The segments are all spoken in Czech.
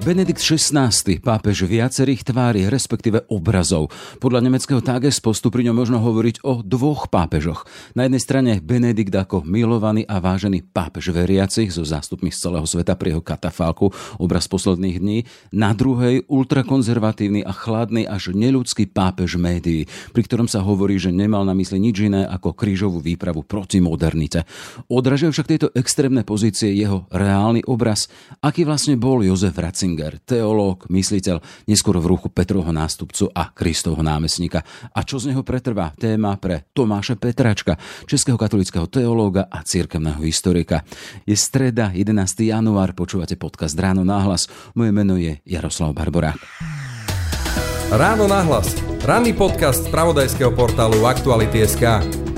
Benedikt XVI, pápež viacerých tvári, respektíve obrazov. Podľa nemeckého Tagespostu pri ňom možno hovoriť o dvoch pápežoch. Na jednej strane Benedikt ako milovaný a vážený pápež veriacich so zástupmi z celého sveta pri jeho katafálku, obraz posledných dní. Na druhej ultrakonzervatívny a chladný až neľudský pápež médií, pri ktorom sa hovorí, že nemal na mysli nič iné ako krížovú výpravu proti modernite. Odražujú však tieto extrémne pozície jeho reálny obraz, aký vlastne bol Jozef Racing Ratzinger, teológ, mysliteľ, neskôr v ruchu Petrovho nástupcu a Kristovho námestníka. A čo z neho pretrvá? Téma pre Tomáša Petračka, českého katolického teológa a cirkevného historika. Je streda, 11. január, počúvate podcast Ráno náhlas. Moje meno je Jaroslav Barborák. Ráno nahlas. Ranný podcast z pravodajského portálu Aktuality.sk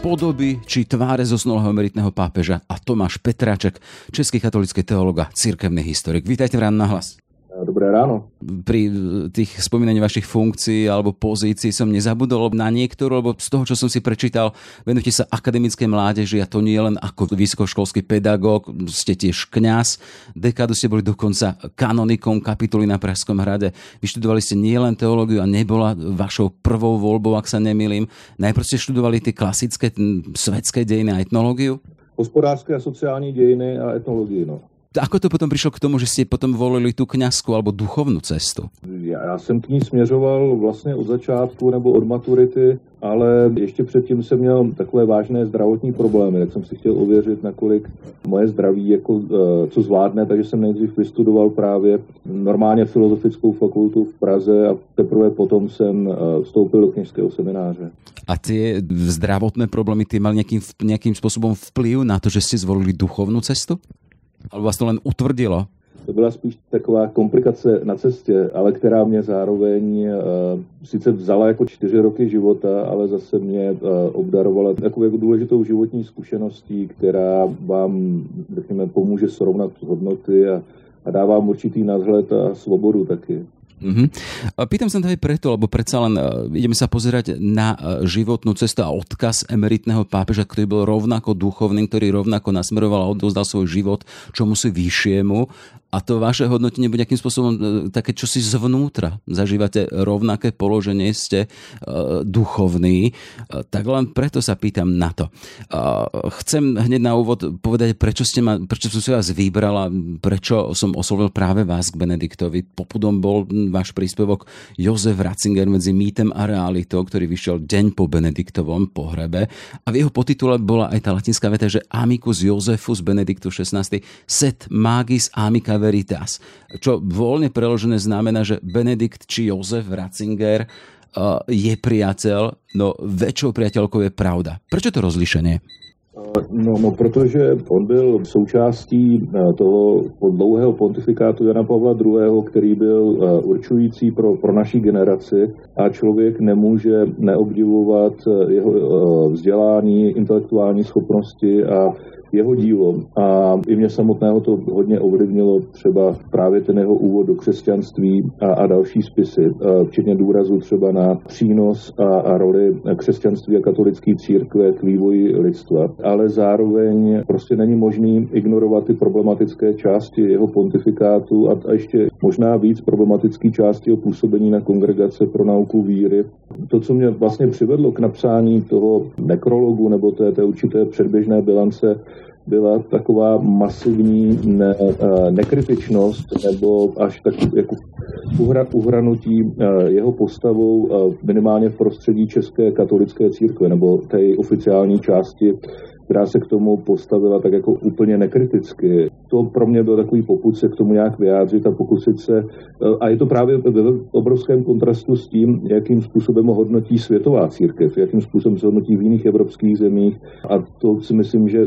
podoby či tváre zosnulého emeritného pápeža a Tomáš Petraček, český katolický teológ a cirkevný historik. Vítajte v na hlas. Dobré ráno. Pri tých spomínaní vašich funkcií alebo pozícií som nezabudol na niektorú, lebo z toho, čo som si prečítal, venujete sa akademické mládeži a to nie len ako vysokoškolský pedagóg, ste tiež kňaz, dekádu ste boli dokonca kanonikom kapituly na Pražskom hrade. Vyštudovali ste nielen teológiu a nebola vašou prvou voľbou, ak sa nemýlim. Najprv ste študovali tie klasické svetské dejiny a etnológiu? Hospodářské a sociální dějiny a etnológii, no. Ako to potom prišlo k tomu, že ste potom volili tu kňazskú alebo duchovnú cestu? Já, já jsem k ní směřoval vlastně od začátku nebo od maturity, ale ještě předtím jsem měl takové vážné zdravotní problémy, tak jsem si chtěl ověřit, nakolik moje zdraví jako, eh, co zvládne, takže jsem nejdřív vystudoval právě normálně filozofickou fakultu v Praze a teprve potom jsem eh, vstoupil do kněžského semináře. A ty zdravotné problémy, ty mali nějakým, nějakým způsobem vplyv na to, že si zvolili duchovnou cestu? Ale vás to len utvrdilo? To byla spíš taková komplikace na cestě, ale která mě zároveň uh, sice vzala jako čtyři roky života, ale zase mě uh, obdarovala takovou jako důležitou životní zkušeností, která vám, řekněme, pomůže srovnat hodnoty a, a dá vám určitý nadhled a svobodu taky. Mm-hmm. Pýtam sa aj preto, lebo predsa len uh, ideme sa pozerať na uh, životnú cestu a odkaz emeritného pápeža, ktorý bol rovnako duchovný, ktorý rovnako nasmeroval a odovzdal svoj život čomu si vyššiemu a to vaše hodnotenie bude nejakým spôsobom e, také čosi zvnútra. Zažívate rovnaké položenie, ste uh, duchovní. Uh, tak len preto sa pýtam na to. Uh, chcem hneď na úvod povedať, prečo, ste ma, prečo som si vás vybrala, prečo som oslovil práve vás k Benediktovi. Popudom bol váš príspevok Jozef Ratzinger medzi mýtem a realitou, ktorý vyšiel deň po Benediktovom pohrebe. A v jeho potitule bola aj tá latinská veta, že Amicus Josefus Benedictus 16. Set magis amica veritas, čo voľne preložené znamená, že Benedikt či Jozef Ratzinger uh, je priateľ, no väčšou priateľkou je pravda. Prečo to rozlišenie? No, no, protože on byl součástí toho dlouhého pontifikátu Jana Pavla II., který byl určující pro, pro naší generaci a člověk nemůže neobdivovat jeho vzdělání, intelektuální schopnosti a jeho dílo. A i mě samotného to hodně ovlivnilo třeba právě ten jeho úvod do křesťanství a, a další spisy, včetně důrazu třeba na přínos a, a roli křesťanství a katolické církve k vývoji lidstva. Ale zároveň prostě není možný ignorovat ty problematické části jeho pontifikátu a, a ještě možná víc problematické části jeho působení na kongregace pro nauku víry. To, co mě vlastně přivedlo k napsání toho nekrologu nebo té, té určité předběžné bilance, byla taková masivní ne, eh, nekritičnost nebo až tak jako uhra, uhranutí eh, jeho postavou eh, minimálně v prostředí České katolické církve nebo té oficiální části která se k tomu postavila tak jako úplně nekriticky. To pro mě byl takový poput se k tomu nějak vyjádřit a pokusit se, eh, a je to právě ve obrovském kontrastu s tím, jakým způsobem hodnotí světová církev, jakým způsobem se hodnotí v jiných evropských zemích a to si myslím, že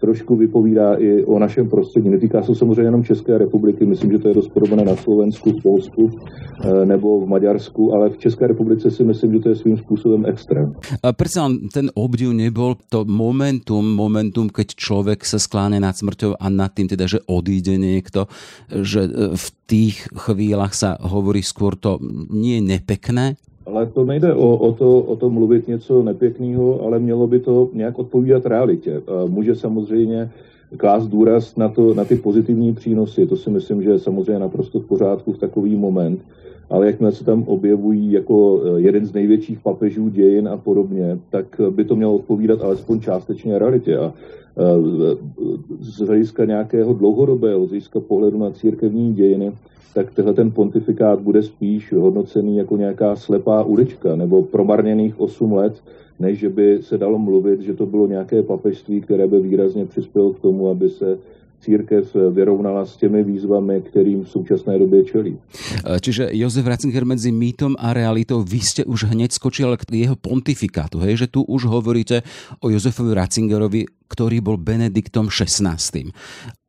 trošku vypovídá i o našem prostředí. Netýká se samozřejmě jenom České republiky, myslím, že to je dost podobné na Slovensku, v Polsku eh, nebo v Maďarsku, ale v České republice si myslím, že to je svým způsobem extrém. A ten obdiv nebol to momentum, momentum, keď človek sa skláne nad smrťou a nad tým teda, že odíde niekto, že e, v tých chvíľach sa hovorí skôr to nie nepekné, Ale to nejde o, o, to, o to mluvit něco nepěkného, ale mělo by to nějak odpovídat realitě. Může samozřejmě klást důraz na, to, na ty pozitivní přínosy. To si myslím, že je samozřejmě naprosto v pořádku v takový moment. Ale jakmile se tam objevují jako eh, jeden z největších papežů dějin a podobně, tak by to mělo odpovídat alespoň částečně realitě. A eh, z hlediska nějakého dlouhodobého, z hlediska pohledu na církevní dějiny, tak tenhle ten pontifikát bude spíš hodnocený jako nějaká slepá ulička nebo promarněných 8 let, než že by se dalo mluvit, že to bylo nějaké papežství, které by výrazně přispělo k tomu, aby se církev vyrovnala s těmi výzvami, kterým v současné době čelí. E, čiže Jozef Ratzinger medzi mýtom a realitou, vy ste už hneď skočil k jeho pontifikátu, hej, že tu už hovoríte o Jozefovi Ratzingerovi, ktorý bol Benediktom XVI.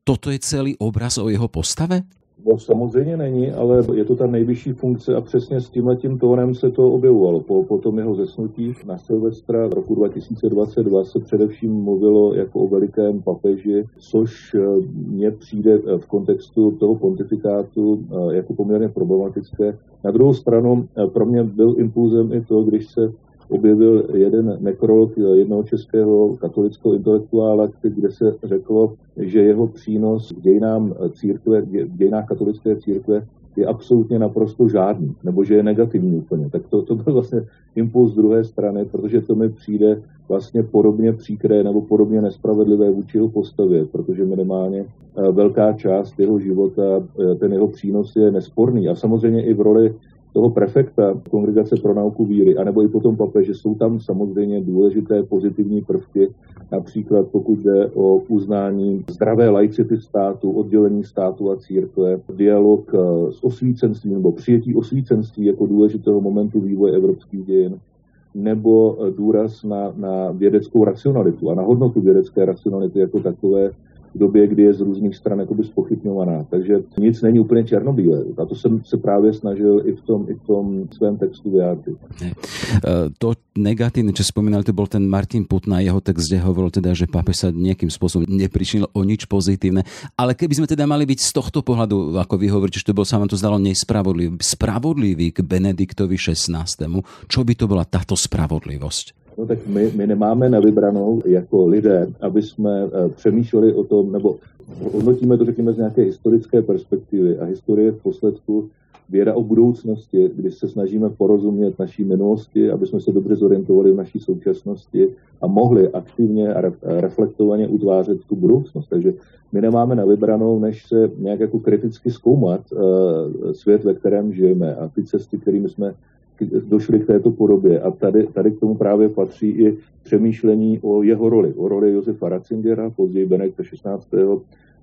Toto je celý obraz o jeho postave? No samozřejmě není, ale je to ta nejvyšší funkce a přesně s tímhle tím tónem se to objevovalo. Po, po tom jeho zesnutí na Silvestra roku 2022 se především mluvilo jako o velikém papeži, což eh, mně přijde eh, v kontextu toho pontifikátu eh, jako poměrně problematické. Na druhou stranu pro mě byl impulzem i to, když se objevil jeden nekrolog jednoho českého katolického intelektuála, kde se řeklo, že jeho přínos v dějinám, církve, v dějinách katolické církve je absolutně naprosto žádný, nebo že je negativní úplně. Tak to, to byl vlastně impuls z druhé strany, protože to mi přijde vlastně podobně příkré nebo podobně nespravedlivé vůči jeho postavě, protože minimálně eh, velká část jeho života, eh, ten jeho přínos je nesporný. A samozřejmě i v roli toho prefekta Kongregace pro nauku víry, anebo i potom papeže, jsou tam samozřejmě důležité pozitivní prvky, například pokud jde o uznání zdravé laicity státu, oddělení státu a církve, dialog eh, s osvícenstvím nebo přijetí osvícenství jako důležitého momentu vývoje evropských dějin, nebo eh, důraz na, na vědeckou racionalitu a na hodnotu vědecké racionality jako takové v době, kdy je z různých stran jakoby spochybňovaná. Takže nic není úplně černobílé. A to jsem se právě snažil i v tom, i v tom svém textu vyjádřit. E, to negatívne, čo spomínali, to bol ten Martin Putna, jeho text, kde hovoril teda, že pápež sa nejakým spôsobom nepričinil o nič pozitívne. Ale keby sme teda mali byť z tohto pohľadu, ako vy hovoríte, že to bol sa vám to zdalo nespravodlivý, spravodlivý k Benediktovi XVI. Čo by to bola táto spravodlivosť? No tak my, my nemáme na vybranou jako lidé, aby jsme uh, přemýšleli o tom, nebo hodnotíme to, řekněme, z nějaké historické perspektivy a historie v posledku věda o budoucnosti, kdy se snažíme porozumět naší minulosti, aby jsme se dobře zorientovali v naší současnosti a mohli aktivně a reflektovaně utvářet tu budoucnost. Takže my nemáme na vybranou, než se nějak jako kriticky zkoumat uh, svět, ve kterém žijeme a ty cesty, kterými jsme došli k této podobě. A tady, tady k tomu právě patří i přemýšlení o jeho roli, o roli Josefa Ratzingera, později Benedikta 16.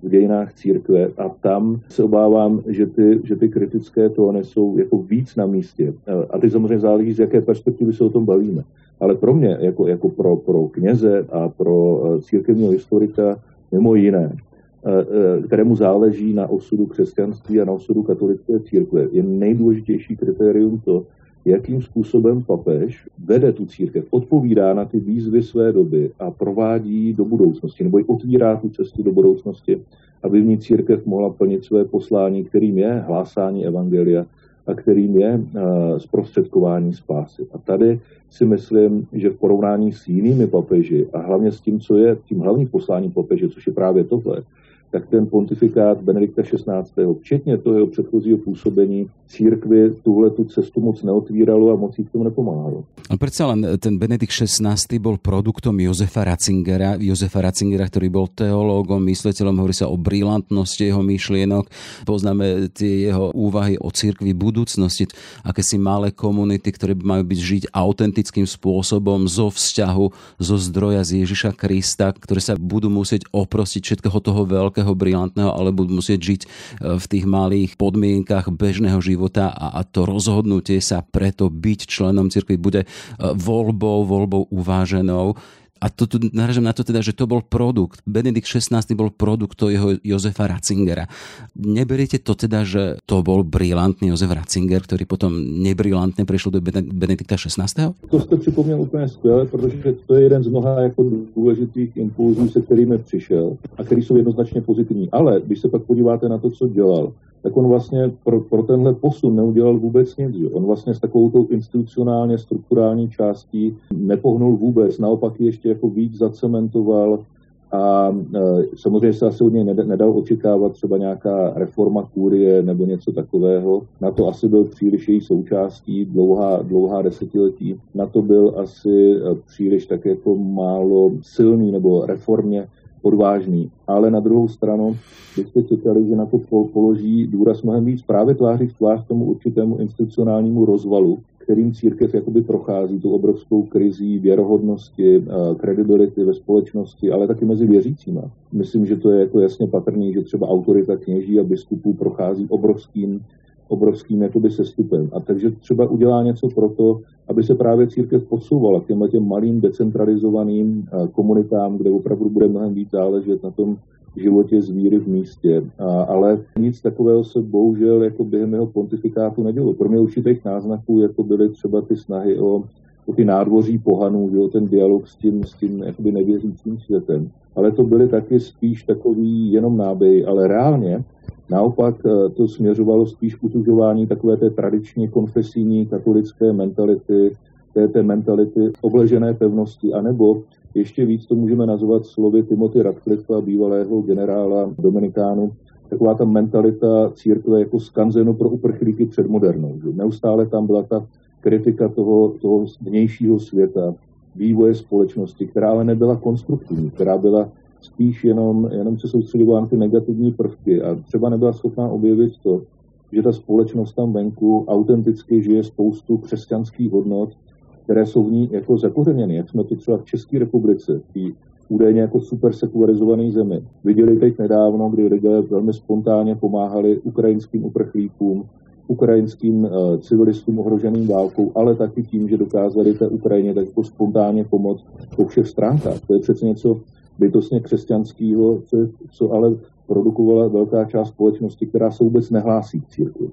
v dějinách církve. A tam se obávám, že ty, že ty kritické tóny jsou jako víc na místě. A ty samozřejmě záleží, z jaké perspektivy se o tom bavíme. Ale pro mě, jako, jako pro, pro kněze a pro eh, církevního historika, mimo jiné, eh, kterému záleží na osudu křesťanství a na osudu katolické církve, je nejdůležitější kritérium to, jakým způsobem papež vede tu církev, odpovídá na ty výzvy své doby a provádí do budoucnosti, nebo i otvírá tu cestu do budoucnosti, aby v ní církev mohla plnit své poslání, kterým je hlásání evangelia a kterým je uh, zprostředkování spásy. A tady si myslím, že v porovnání s jinými papeži a hlavně s tím, co je tím hlavním posláním papeže, což je právě tohle, tak ten pontifikát Benedikta XVI. včetně toho jeho předchozího působení církvi tuhle tu cestu moc neotvíralo a moc jí k tomu nepomáhalo. Ale predsa len ten Benedikt XVI. bol produktom Jozefa Ratzingera, Jozefa Ratzingera, ktorý bol teológom, mysliteľom, hovorí sa o brilantnosti jeho myšlienok, poznáme tie jeho úvahy o církvi budúcnosti, akési malé komunity, ktoré majú byť žiť autentickým spôsobom zo vzťahu, zo zdroja z Ježiša Krista, ktoré sa budú musieť oprostiť všetkého toho veľkého veľkého, brilantného, ale budú musieť žiť e, v tých malých podmienkach bežného života a, a to rozhodnutie sa preto byť členom cirkvi bude e, voľbou, voľbou uváženou a to tu naražam na to teda, že to bol produkt. Benedikt XVI bol produkt toho Jozefa Ratzingera. Neberiete to teda, že to bol brilantný Jozef Ratzinger, ktorý potom nebrilantne prešiel do Benedikta XVI? To jste připomněl úplně skvěle, protože to je jeden z mnoha jako důležitých impulzů, se kterými přišel a který jsou jednoznačně pozitivní. Ale když se pak podíváte na to, co dělal, tak on vlastně pro, pro tenhle posun neudělal vůbec nic. Že? On vlastně s takovou tou institucionálně strukturální částí nepohnul vůbec, naopak ještě jako víc zacementoval a e, samozřejmě se asi od něj nedal očekávat třeba nějaká reforma kůrie nebo něco takového. Na to asi byl příliš její součástí dlouhá, dlouhá desetiletí. Na to byl asi e, příliš tak jako málo silný nebo reformně odvážný. Ale na druhou stranu byste čekali, že na to položí důraz mnohem víc právě tváří v tvář tomu určitému institucionálnímu rozvalu, kterým církev jakoby prochází tu obrovskou krizí věrohodnosti, eh, kredibility ve společnosti, ale taky mezi věřícíma. Myslím, že to je jako jasně patrný, že třeba autorita kněží a biskupů prochází obrovským obrovským jakoby sestupem. A takže třeba udělá něco pro to, aby se právě církev posouvala k těmhle těm malým decentralizovaným eh, komunitám, kde opravdu bude mnohem víc záležet na tom životě zvíry v místě. A, ale nic takového se bohužel jako během jeho pontifikátu nedělo. Pro mě určitých náznaků jako byly třeba ty snahy o, o ty nádvoří pohanů, jo, ten dialog s tím, s tím jakoby nevěřícím světem. Ale to byly taky spíš takový jenom náběhy, ale reálně Naopak eh, to směřovalo spíš k utužování takové té tradičně konfesijní katolické mentality, té, té mentality obležené pevnosti, anebo ještě víc to můžeme nazvat slovy Timothy Radcliffe, bývalého generála Dominikánu, taková ta mentalita církve jako skanzenu pro uprchlíky před modernou. Že? Neustále tam byla ta kritika toho, toho vnějšího světa, vývoje společnosti, která ale nebyla konstruktivní, která byla spíš jenom, jenom se soustředovala na ty negativní prvky a třeba nebyla schopná objevit to, že ta společnost tam venku autenticky žije spoustu křesťanských hodnot, které jsou v ní jako zakořeněny, jak jsme to třeba v České republice, v údajně jako super sekularizované zemi. Viděli teď nedávno, kdy lidé velmi spontánně pomáhali ukrajinským uprchlíkům, ukrajinským uh, civilistům ohroženým válkou, ale taky tím, že dokázali té Ukrajině tak jako spontánně pomoct po všech stránkách. To je přece něco bytostně křesťanského, co, co ale produkovala velká část společnosti, která se vůbec nehlásí k církvi.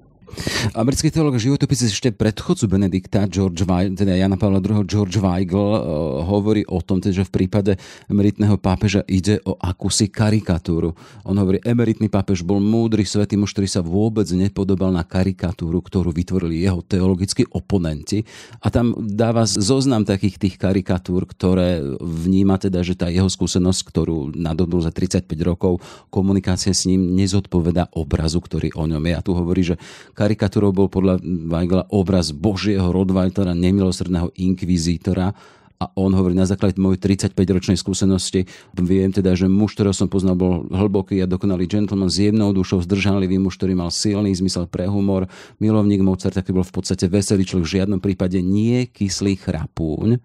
Americký teolog životopis ešte predchodcu Benedikta, George Weigl, teda Jana Pavla II. George Weigl uh, hovorí o tom, že v prípade emeritného pápeža ide o akúsi karikatúru. On hovorí, emeritný pápež bol múdry svetý muž, ktorý sa vôbec nepodobal na karikatúru, ktorú vytvorili jeho teologickí oponenti. A tam dáva zoznam takých tých karikatúr, ktoré vníma teda, že tá jeho skúsenosť, ktorú nadobudol za 35 rokov, komunikácia s ním nezodpoveda obrazu, ktorý o ňom je. A tu hovorí, že Karikatúrou bol podľa Weigla obraz Božieho Rodvajtera, nemilosrdného inkvizítora, a on hovorí, na základe mojej 35-ročnej skúsenosti, viem teda, že muž, ktorého som poznal, bol hlboký a dokonalý gentleman s jemnou dušou, zdržanlivý muž, ktorý mal silný zmysel pre humor, milovník Mozart, taký bol v podstate veselý človek, v žiadnom prípade nie kyslý chrapúň.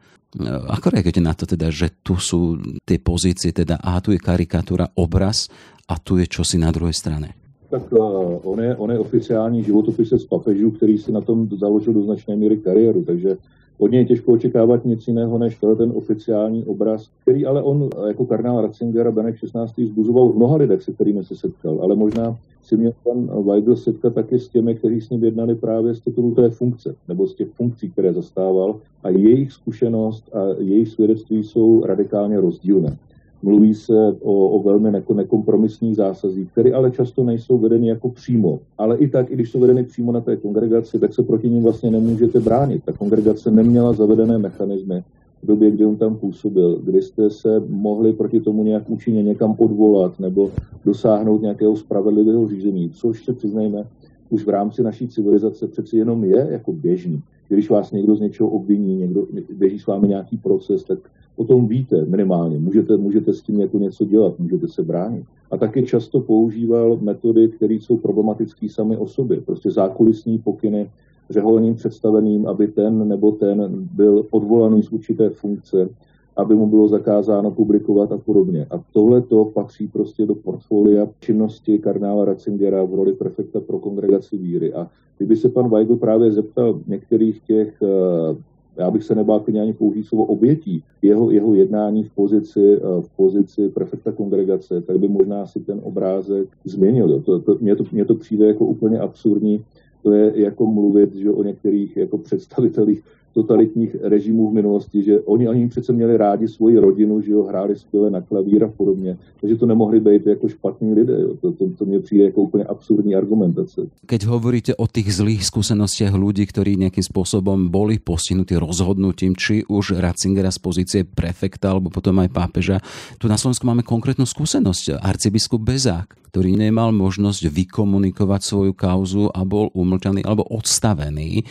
Ako reagujete na to teda, že tu sú tie pozície, teda aha, tu je karikatúra, obraz a tu je čosi na druhej strane? Tak uh, on je, on je oficiální životopis z papežů, který si na tom založil do značné míry kariéru, takže od něj je těžko očekávat nic jiného než ten oficiální obraz, který ale on jako kardinál Ratzinger a Benek 16. zbuzoval v mnoha lidech, se kterými se setkal, ale možná si měl pan Weigl setkat taky s těmi, kteří s ním jednali právě z titulu té funkce, nebo z těch funkcí, které zastával a jejich zkušenost a jejich svědectví jsou radikálně rozdílné. Mluví se o, o velmi neko, nekompromisních zásazích, které ale často nejsou vedeny jako přímo. Ale i tak, i když jsou vedeny přímo na té kongregaci, tak se proti ním vlastně nemůžete bránit. Ta kongregace neměla zavedené mechanismy v době, kdy on tam působil, kdy jste se mohli proti tomu nějak účinně někam odvolat nebo dosáhnout nějakého spravedlivého řízení, což se přiznejme, už v rámci naší civilizace přeci jenom je jako běžný. Když vás někdo z něčeho obviní, někdo běží s vámi nějaký proces, tak o tom víte minimálně. Můžete, můžete s tím jako něco dělat, můžete se bránit. A taky často používal metody, které jsou problematické sami o sobě. Prostě zákulisní pokyny řeholním představeným, aby ten nebo ten byl odvolaný z určité funkce, aby mu bylo zakázáno publikovat a podobně. A tohle to patří prostě do portfolia činnosti kardinála Ratzingera v roli prefekta pro kongregaci víry. A kdyby se pan Weigl právě zeptal některých těch eh, já bych se nebál klidně ani použít slovo obětí, jeho, jeho jednání v pozici, eh, v pozici prefekta kongregace, tak by možná si ten obrázek změnil. To, to, mně, to, mně to přijde jako úplně absurdní To je jako mluvit že o některých jako představitelích totalitních režimů v minulosti, že oni, oni přece měli rádi svoji rodinu, že jo, hráli skvěle na klavír a podobně, takže to nemohli být jako špatní lidé. Jo. To, to, to mě přijde jako úplně absurdní argumentace. Keď hovoríte o tých zlých skúsenostiach ľudí, ktorí nejakým spôsobom boli postihnutí rozhodnutím, či už Ratzingera z pozície prefekta, alebo potom aj pápeža, tu na Slovensku máme konkrétnu skúsenosť. Arcibiskup Bezák, ktorý nemal možnosť vykomunikovať svoju kauzu a bol umlčaný alebo odstavený.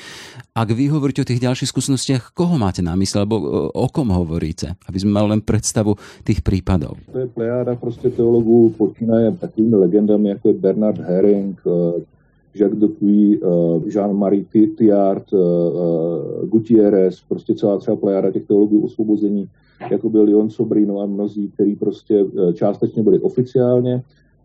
Ak vy hovoríte o tých ďalších skúsenostiach, koho máte na mysli, alebo o kom hovoríte? Aby sme mali len predstavu tých prípadov. To je plejáda prostě teologů, počínaje takovými legendami, jako je Bernard Herring, eh, Jacques Dupuy, eh, Jean-Marie Thiard, eh, Gutierrez, prostě celá třeba plejáda těch teologů osvobození, jako byl Leon Sobrino a mnozí, kteří prostě částečně byli oficiálně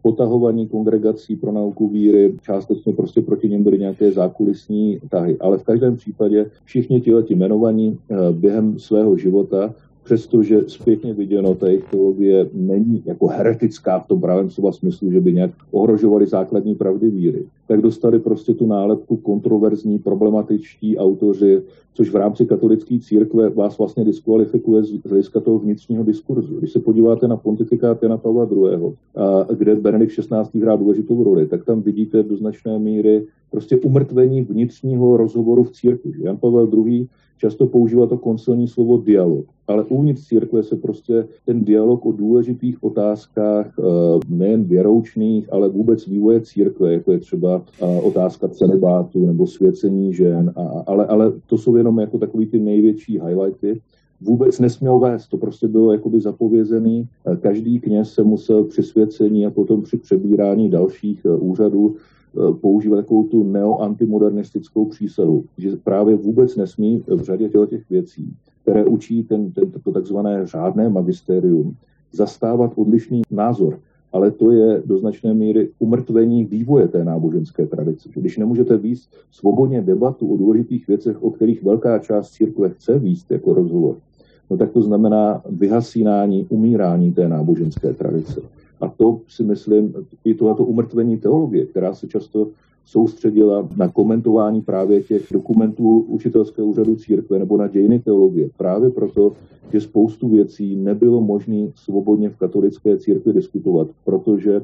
potahovaní kongregací pro nauku víry, částečně prostě proti něm byly nějaké zákulisní tahy. Ale v každém případě všichni ti jmenovaní eh, během svého života přestože zpětně viděno, ta jejich teologie není jako heretická v tom právém slova smyslu, že by nějak ohrožovali základní pravdy víry, tak dostali prostě tu nálepku kontroverzní, problematičtí autoři, což v rámci katolické církve vás vlastně diskvalifikuje z hlediska toho vnitřního diskurzu. Když se podíváte na pontifikát Jana Pavla II., a kde Benedikt XVI. hrá důležitou roli, tak tam vidíte do značné míry prostě umrtvení vnitřního rozhovoru v církvi. Jan Pavel II často používá to konsilní slovo dialog. Ale uvnitř církve se prostě ten dialog o důležitých otázkách, eh, nejen věroučných, ale vůbec vývoje církve, jako je třeba eh, otázka celibátu nebo svěcení žen, ale, ale to jsou jenom jako takový ty největší highlighty vůbec nesměl vést. To prostě bylo jakoby zapovězený. Eh, každý kněz se musel při svěcení a potom při přebírání dalších úřadů Používat takovou tu neoantimodernistickou přísahu, že právě vůbec nesmí v řadě těch věcí, které učí ten, ten, to takzvané řádné magisterium, zastávat odlišný názor. Ale to je do značné míry umrtvení vývoje té náboženské tradice. Když nemůžete víc svobodně debatu o důležitých věcech, o kterých velká část církve chce víc jako rozhovor, no tak to znamená vyhasínání, umírání té náboženské tradice. A to si myslím, i tohleto umrtvení teologie, která se často soustředila na komentování právě těch dokumentů učitelského úřadu církve nebo na dějiny teologie. Právě proto, že spoustu věcí nebylo možné svobodně v katolické církvi diskutovat, protože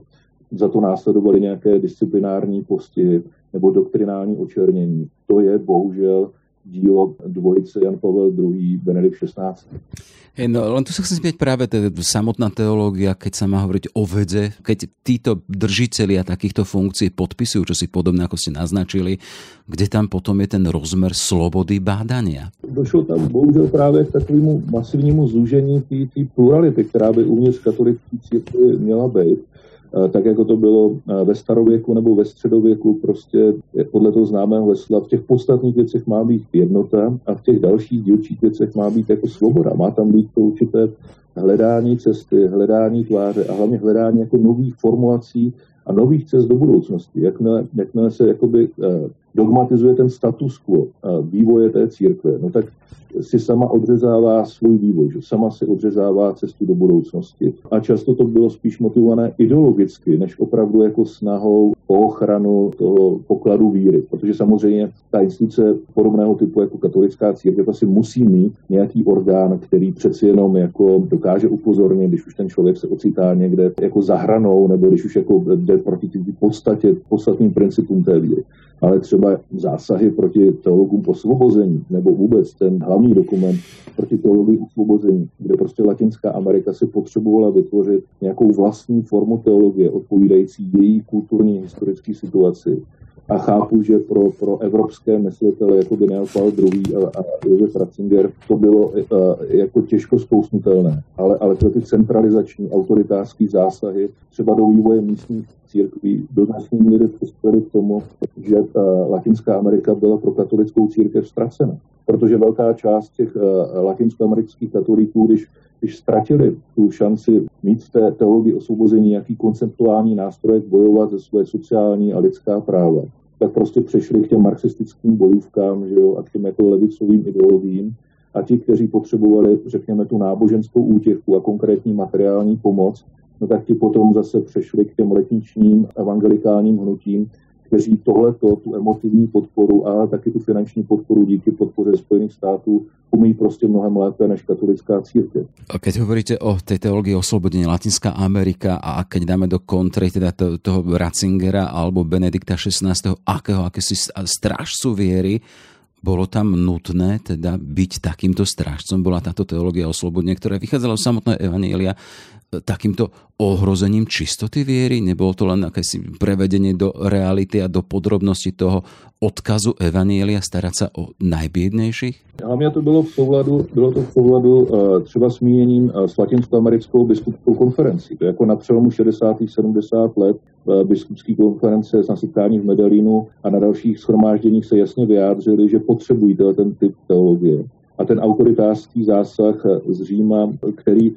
za to následovaly nějaké disciplinární postihy nebo doktrinální očernění. To je bohužel dílo dvojice Jan Pavel II. Benedikt XVI. Hey, no, len tu sa chcem spýtať práve teda samotná teológia, keď sa má hovoriť o vede, keď títo držiteľia takýchto funkcií podpisujú, čo si podobné, ako ste naznačili, kde tam potom je ten rozmer slobody bádania? Došlo tam bohužel právě k takovému masivnímu zúžení té plurality, která by uvnitř katolické církve měla být tak jako to bylo ve starověku nebo ve středověku, prostě podle toho známého hesla, v těch podstatných věcech má být jednota a v těch dalších dílčích věcech má být jako svoboda. Má tam být to určité hledání cesty, hledání tváře a hlavně hledání jako nových formulací a nových cest do budoucnosti. Jakmile, jakmile se jakoby eh, dogmatizuje ten status quo eh, vývoje té církve, no tak si sama odřezává svůj vývoj, že sama si odřezává cestu do budoucnosti. A často to bylo spíš motivované ideologicky, než opravdu jako snahou o ochranu toho pokladu víry. Protože samozřejmě ta instituce podobného typu jako katolická církev asi musí mít nějaký orgán, který přeci jenom jako dokáže upozornit, když už ten člověk se ocitá někde jako zahranou, nebo když už jako jde proti podstatě, podstatným principům té víry ale třeba zásahy proti teologům osvobození, nebo vůbec ten hlavní dokument proti teologům osvobození, kde prostě Latinská Amerika si potřebovala vytvořit nějakou vlastní formu teologie, odpovídající její kulturní historické situaci. A chápu, že pro, pro evropské myslitele, jako by Neopal II. a, a Josef Ratzinger, to bylo uh, jako těžko zkousnutelné. Ale, ale ty centralizační autoritářské zásahy, třeba do vývoje místních církví do značné míry přispěly k tomu, že uh, Latinská Amerika byla pro katolickou církev ztracena. Protože velká část těch uh, latinskoamerických katolíků, když, když ztratili tu šanci mít v té teologii osvobození nějaký konceptuální nástroj, bojovat ze své sociální a lidská práva, tak prostě přešli k těm marxistickým bojůvkám že jo, a k těm jako levicovým ideologiím. A ti, kteří potřebovali, řekněme, tu náboženskou útěchu a konkrétní materiální pomoc, no tak ti potom zase přešli k těm letničním evangelikálním hnutím, kteří tohleto, tu emotivní podporu a taky tu finanční podporu díky podpoře Spojených států umí prostě mnohem lépe než katolická církev. Keď hovoríte o tej teológii oslobodenia Latinská Amerika a keď dáme do kontry teda to, toho Ratzingera alebo Benedikta XVI, akého akési strážcu viery, bolo tam nutné teda byť takýmto strážcom, bola táto teológia oslobodenia, ktorá vychádzala z samotného Evanielia takýmto ohrozením čistoty viery? Nebolo to len akési prevedenie do reality a do podrobnosti toho odkazu Evanielia starať sa o najbiednejších? Mě to bylo v souladu, bylo to v souladu uh, třeba s míněním uh, s Latinskoamerickou biskupskou konferencí. To jako na přelomu 60. 70 let uh, biskupské konference na setkání v Medellínu a na dalších schromážděních se jasně vyjádřili, že potřebují ten typ teologie. A ten autoritářský zásah z Říma, který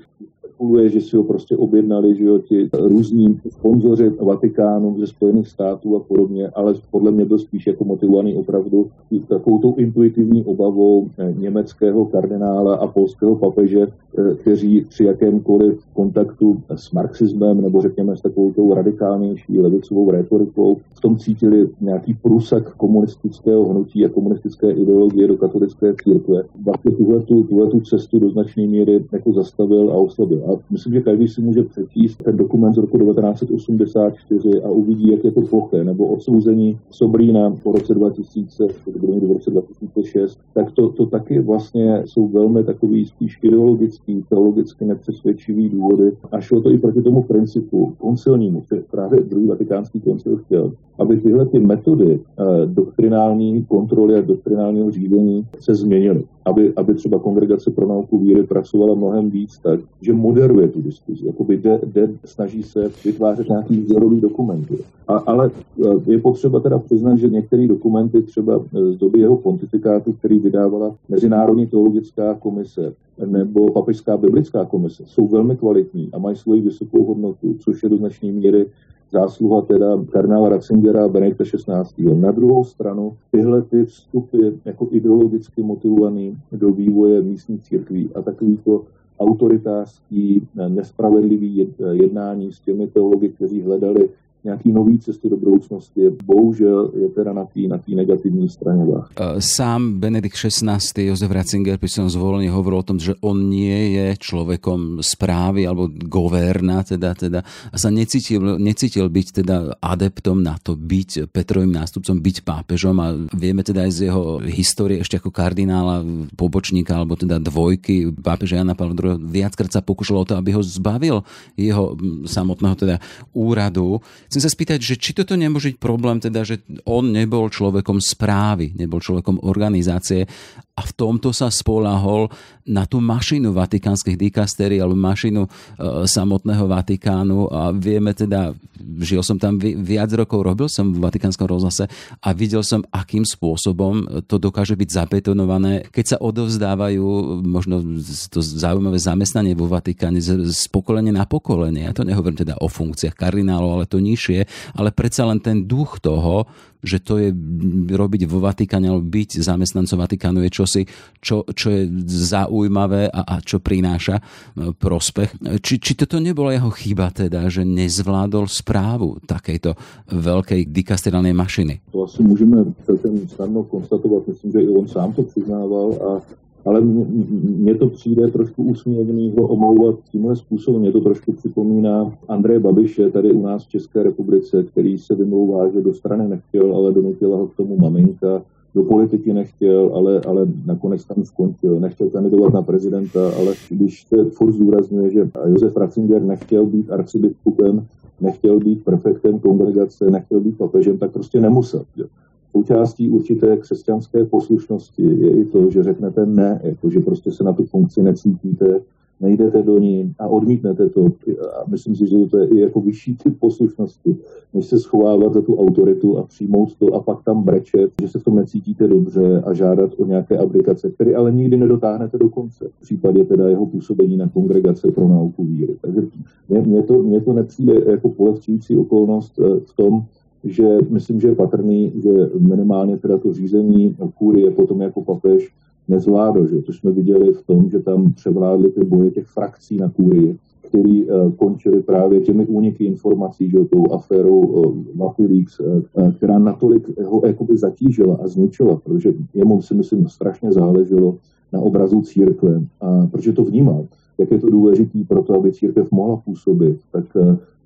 spekuluje, že si ho prostě objednali, že jo, ti různí sponzoři Vatikánu ze Spojených států a podobně, ale podle mě byl spíš jako motivovaný opravdu takovou tou intuitivní obavou eh, německého kardinála a polského papeže, eh, kteří při jakémkoliv kontaktu s marxismem nebo řekněme s takovou tou radikálnější levicovou retorikou v tom cítili nějaký průsak komunistického hnutí a komunistické ideologie do katolické církve. Vlastně tuhle tu cestu do značné míry jako zastavil a oslabil. A myslím, že každý si může přečíst ten dokument z roku 1984 a uvidí, jak je to ploché, nebo odsouzení Sobrína po roce 2000, to bylo v roce 2006, tak to, to taky vlastně jsou velmi takový spíš ideologický, teologicky nepřesvědčivý důvody a šlo to i proti tomu principu koncilnímu, že právě druhý vatikánský koncil chtěl, aby tyhle ty metody eh, doktrinální kontroly a doktrinálního řízení se změnily. Aby, aby třeba kongregace pro nauku víry pracovala mnohem víc tak, že moderuje tu diskuzi, jakoby jde, jde, snaží se vytvářet nějaký vzorový dokumenty. A, ale e, je potřeba teda přiznat, že některé dokumenty třeba z doby jeho pontifikátu, který vydávala Mezinárodní teologická komise nebo Papežská biblická komise, jsou velmi kvalitní a mají svoji vysokou hodnotu, což je do značné míry zásluha teda kardinála Ratzingera a Benedikta 16. Na druhou stranu tyhle ty vstupy jako ideologicky motivovaný do vývoje místních církví a takový to autoritářský, nespravedlivý jednání s těmi teology, kteří hledali nějaký nový cesty do budoucnosti, bohužel je teda na té na negativní straně vás. Sám Benedikt XVI. Jozef Ratzinger by som zvolenie hovoril o tom, že on nie je človekom správy alebo governa, teda, teda a sa necítil, necítil byť teda adeptom na to byť Petrovým nástupcom, byť pápežom a vieme teda aj z jeho histórie ešte ako kardinála, pobočníka alebo teda dvojky pápeža Jana Pavla II viackrát sa pokúšalo o to, aby ho zbavil jeho samotného teda úradu. Chcem sa spýtať, že či toto nemôže byť problém, teda, že on nebol človekom správy, nebol človekom organizácie a v tomto sa spolahol na tú mašinu vatikánskych dikastérií alebo mašinu e, samotného Vatikánu a vieme teda, žil som tam vi, viac rokov, robil som v Vatikánskom rozhlase a videl som, akým spôsobom to dokáže byť zabetonované, keď sa odovzdávajú možno to zaujímavé zamestnanie vo Vatikáne z, z pokolenia na pokolenie. Ja to nehovorím teda o funkciách kardinálov, ale to nižšie, ale predsa len ten duch toho, že to je robiť vo Vatikáne alebo byť zamestnancom Vatikánu je čosi, čo, čo je zaujímavé a, a čo prináša e, prospech. Či, či toto nebola jeho chyba teda, že nezvládol správu takejto veľkej dikasterálnej mašiny? To asi můžeme celkem snadno konstatovat. Myslím, že i on sám to přiznával a ale mně to přijde trošku úsměvný ho omlouvat tímhle způsobem. Mě to trošku připomíná Andreje Babiše tady u nás v České republice, který se vymlouvá, že do strany nechtěl, ale donutila ho k tomu maminka. Do politiky nechtěl, ale, ale nakonec tam skončil. Nechtěl kandidovat na prezidenta, ale když se furt zdůrazňuje, že Josef Ratzinger nechtěl být arcibiskupem, nechtěl být prefektem kongregace, nechtěl být papežem, tak prostě nemusel. Součástí určité křesťanské poslušnosti je i to, že řeknete ne, jako že prostě se na tu funkci necítíte, nejdete do ní a odmítnete to. A myslím si, že to je i jako vyšší typ poslušnosti, než se schovávat za tu autoritu a přijmout to a pak tam brečet, že se v tom necítíte dobře a žádat o nějaké aplikace, které ale nikdy nedotáhnete do konce. V případě teda jeho působení na kongregace pro nauku víry. Takže mě, to, mě to nepřijde jako polehčující okolnost eh, v tom, že myslím, že je patrný, že minimálně teda to řízení kůry je potom jako papež nezvládl. Že? To jsme viděli v tom, že tam převládly ty boje těch frakcí na kůrii, který uh, končily právě těmi úniky informací, že, tou aférou uh, Wikileaks, uh, která natolik ho jakoby zatížila a zničila, protože jemu si myslím strašně záleželo na obrazu církve, a protože to vnímal, jak je to důležitý pro to, aby církev mohla působit, tak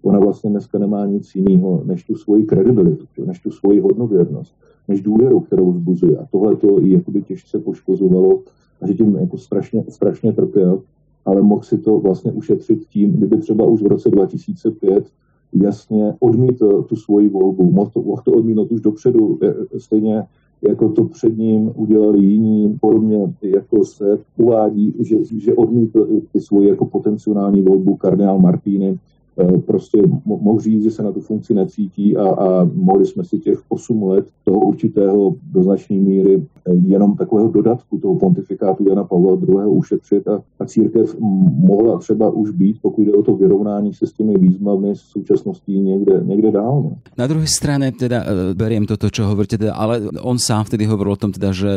ona vlastně dneska nemá nic jiného, než tu svoji kredibilitu, než tu svoji hodnověrnost, než důvěru, kterou vzbuzuje. A tohle to jakoby těžce poškozovalo a že tím jako strašně, strašně trpěl ale mohl si to vlastně ušetřit tím, kdyby třeba už v roce 2005 jasně odmítl tu svoji volbu, mohl to, mohl to odmítnout už dopředu, stejně jako to před ním udělali jiní, podobně jako se uvádí, že, že odmítl i svoji jako potenciální volbu kardinál Martíny, prostě mohl říct, že se na tu funkci necítí a, a mohli jsme si těch 8 let toho určitého do značné míry eh, jenom takového dodatku toho pontifikátu Jana Pavla II. ušetřit a, a církev mohla třeba už být, pokud jde o to vyrovnání se s těmi výzvami s současností někde, někde dál. No. Na druhé straně teda eh, beriem toto, čo hovoríte, teda, ale on sám vtedy hovoril o tom, teda, že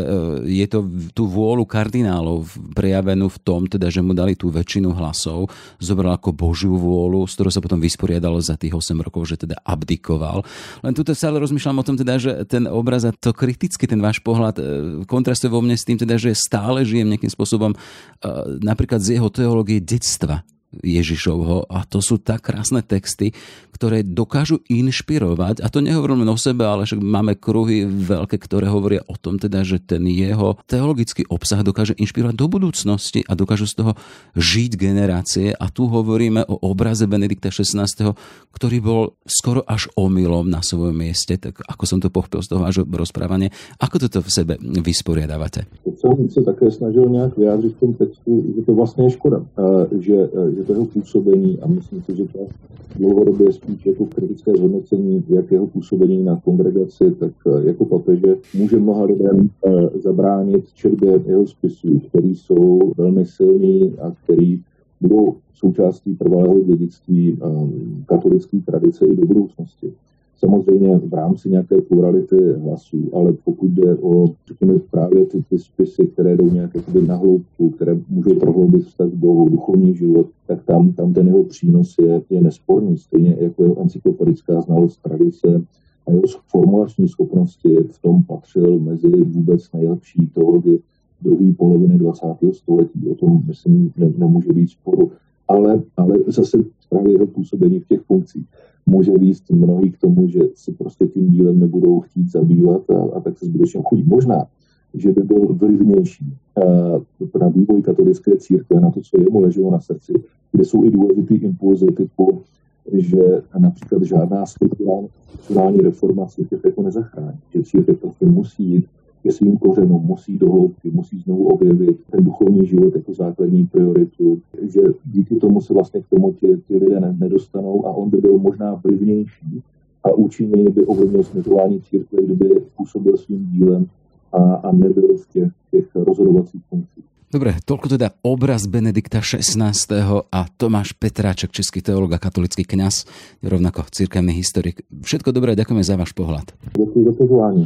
je to tu vôľu kardinálov prejavenú v tom, teda, že mu dali tú väčšinu hlasov, zobral ako Božiu vôľu, z ktorou sa potom vysporiadalo za tých 8 rokov, že teda abdikoval. Len tuto sa ale rozmýšľam o tom teda, že ten obraz a to kriticky ten váš pohľad e, kontrastuje vo mne s tým teda, že stále žijem nejakým spôsobom e, napríklad z jeho teológie detstva Ježišovho a to sú tak krásne texty, ktoré dokážu inšpirovať a to nehovorím o sebe, ale však máme kruhy veľké, ktoré hovoria o tom teda, že ten jeho teologický obsah dokáže inšpirovať do budúcnosti a dokážu z toho žiť generácie a tu hovoríme o obraze Benedikta XVI, ktorý bol skoro až omylom na svojom mieste, tak ako som to pochopil z toho vášho rozprávania, ako toto v sebe vysporiadávate? To jsem se také snažil nějak vyjádřit v tom textu, že to vlastně je škoda, že, že to jeho působení a myslím si, že to dlouhodobě spíš jako kritické zhodnocení jak jeho působení na kongregaci, tak eh, jako papeže může mnoha lidem eh, zabránit četbě jeho spisů, který jsou velmi silný a který budou součástí trvalého dědictví eh, katolické tradice i do budoucnosti samozřejmě v rámci nějaké plurality hlasů, ale pokud jde o, řekněme, právě ty, ty spisy, které jdou nějak na hloubku, které můžou prohloubit vztah k Bohu, duchovní život, tak tam, tam ten jeho přínos je, je nesporný, stejně jako jeho encyklopedická znalost tradice a jeho formulační schopnosti v tom patřil mezi vůbec nejlepší teology druhé poloviny 20. století. O tom, myslím, ne, nemůže být sporu. Ale, ale zase právě jeho působení v těch funkcích může výst mnohý k tomu, že se prostě tím dílem nebudou chtít zabývat a, a tak se zbytečně chodí. Možná, že by byl vlivnější uh, na vývoj katolické církve, na to, co jemu leželo na srdci, kde jsou i důležitý impulzy typu, že například žádná strukturální reforma církev jako nezachrání, že církev prostě musí jít ke svým kořenům, musí do hloubky, musí znovu objevit ten duchovní život jako základní prioritu, že díky tomu se vlastně k tomu ti, ti lidé nedostanou a on by byl možná vlivnější a účinněji by ovlivnil směřování církve, kdyby působil svým dílem a, a nebyl v těch, těch rozhodovacích funkcích. Dobre, toľko teda obraz Benedikta XVI. a Tomáš Petráček, český teolog a katolický kňaz, rovnako církevný historik. Všetko dobré, ďakujeme za váš pohľad. Ďakujem za pozvání.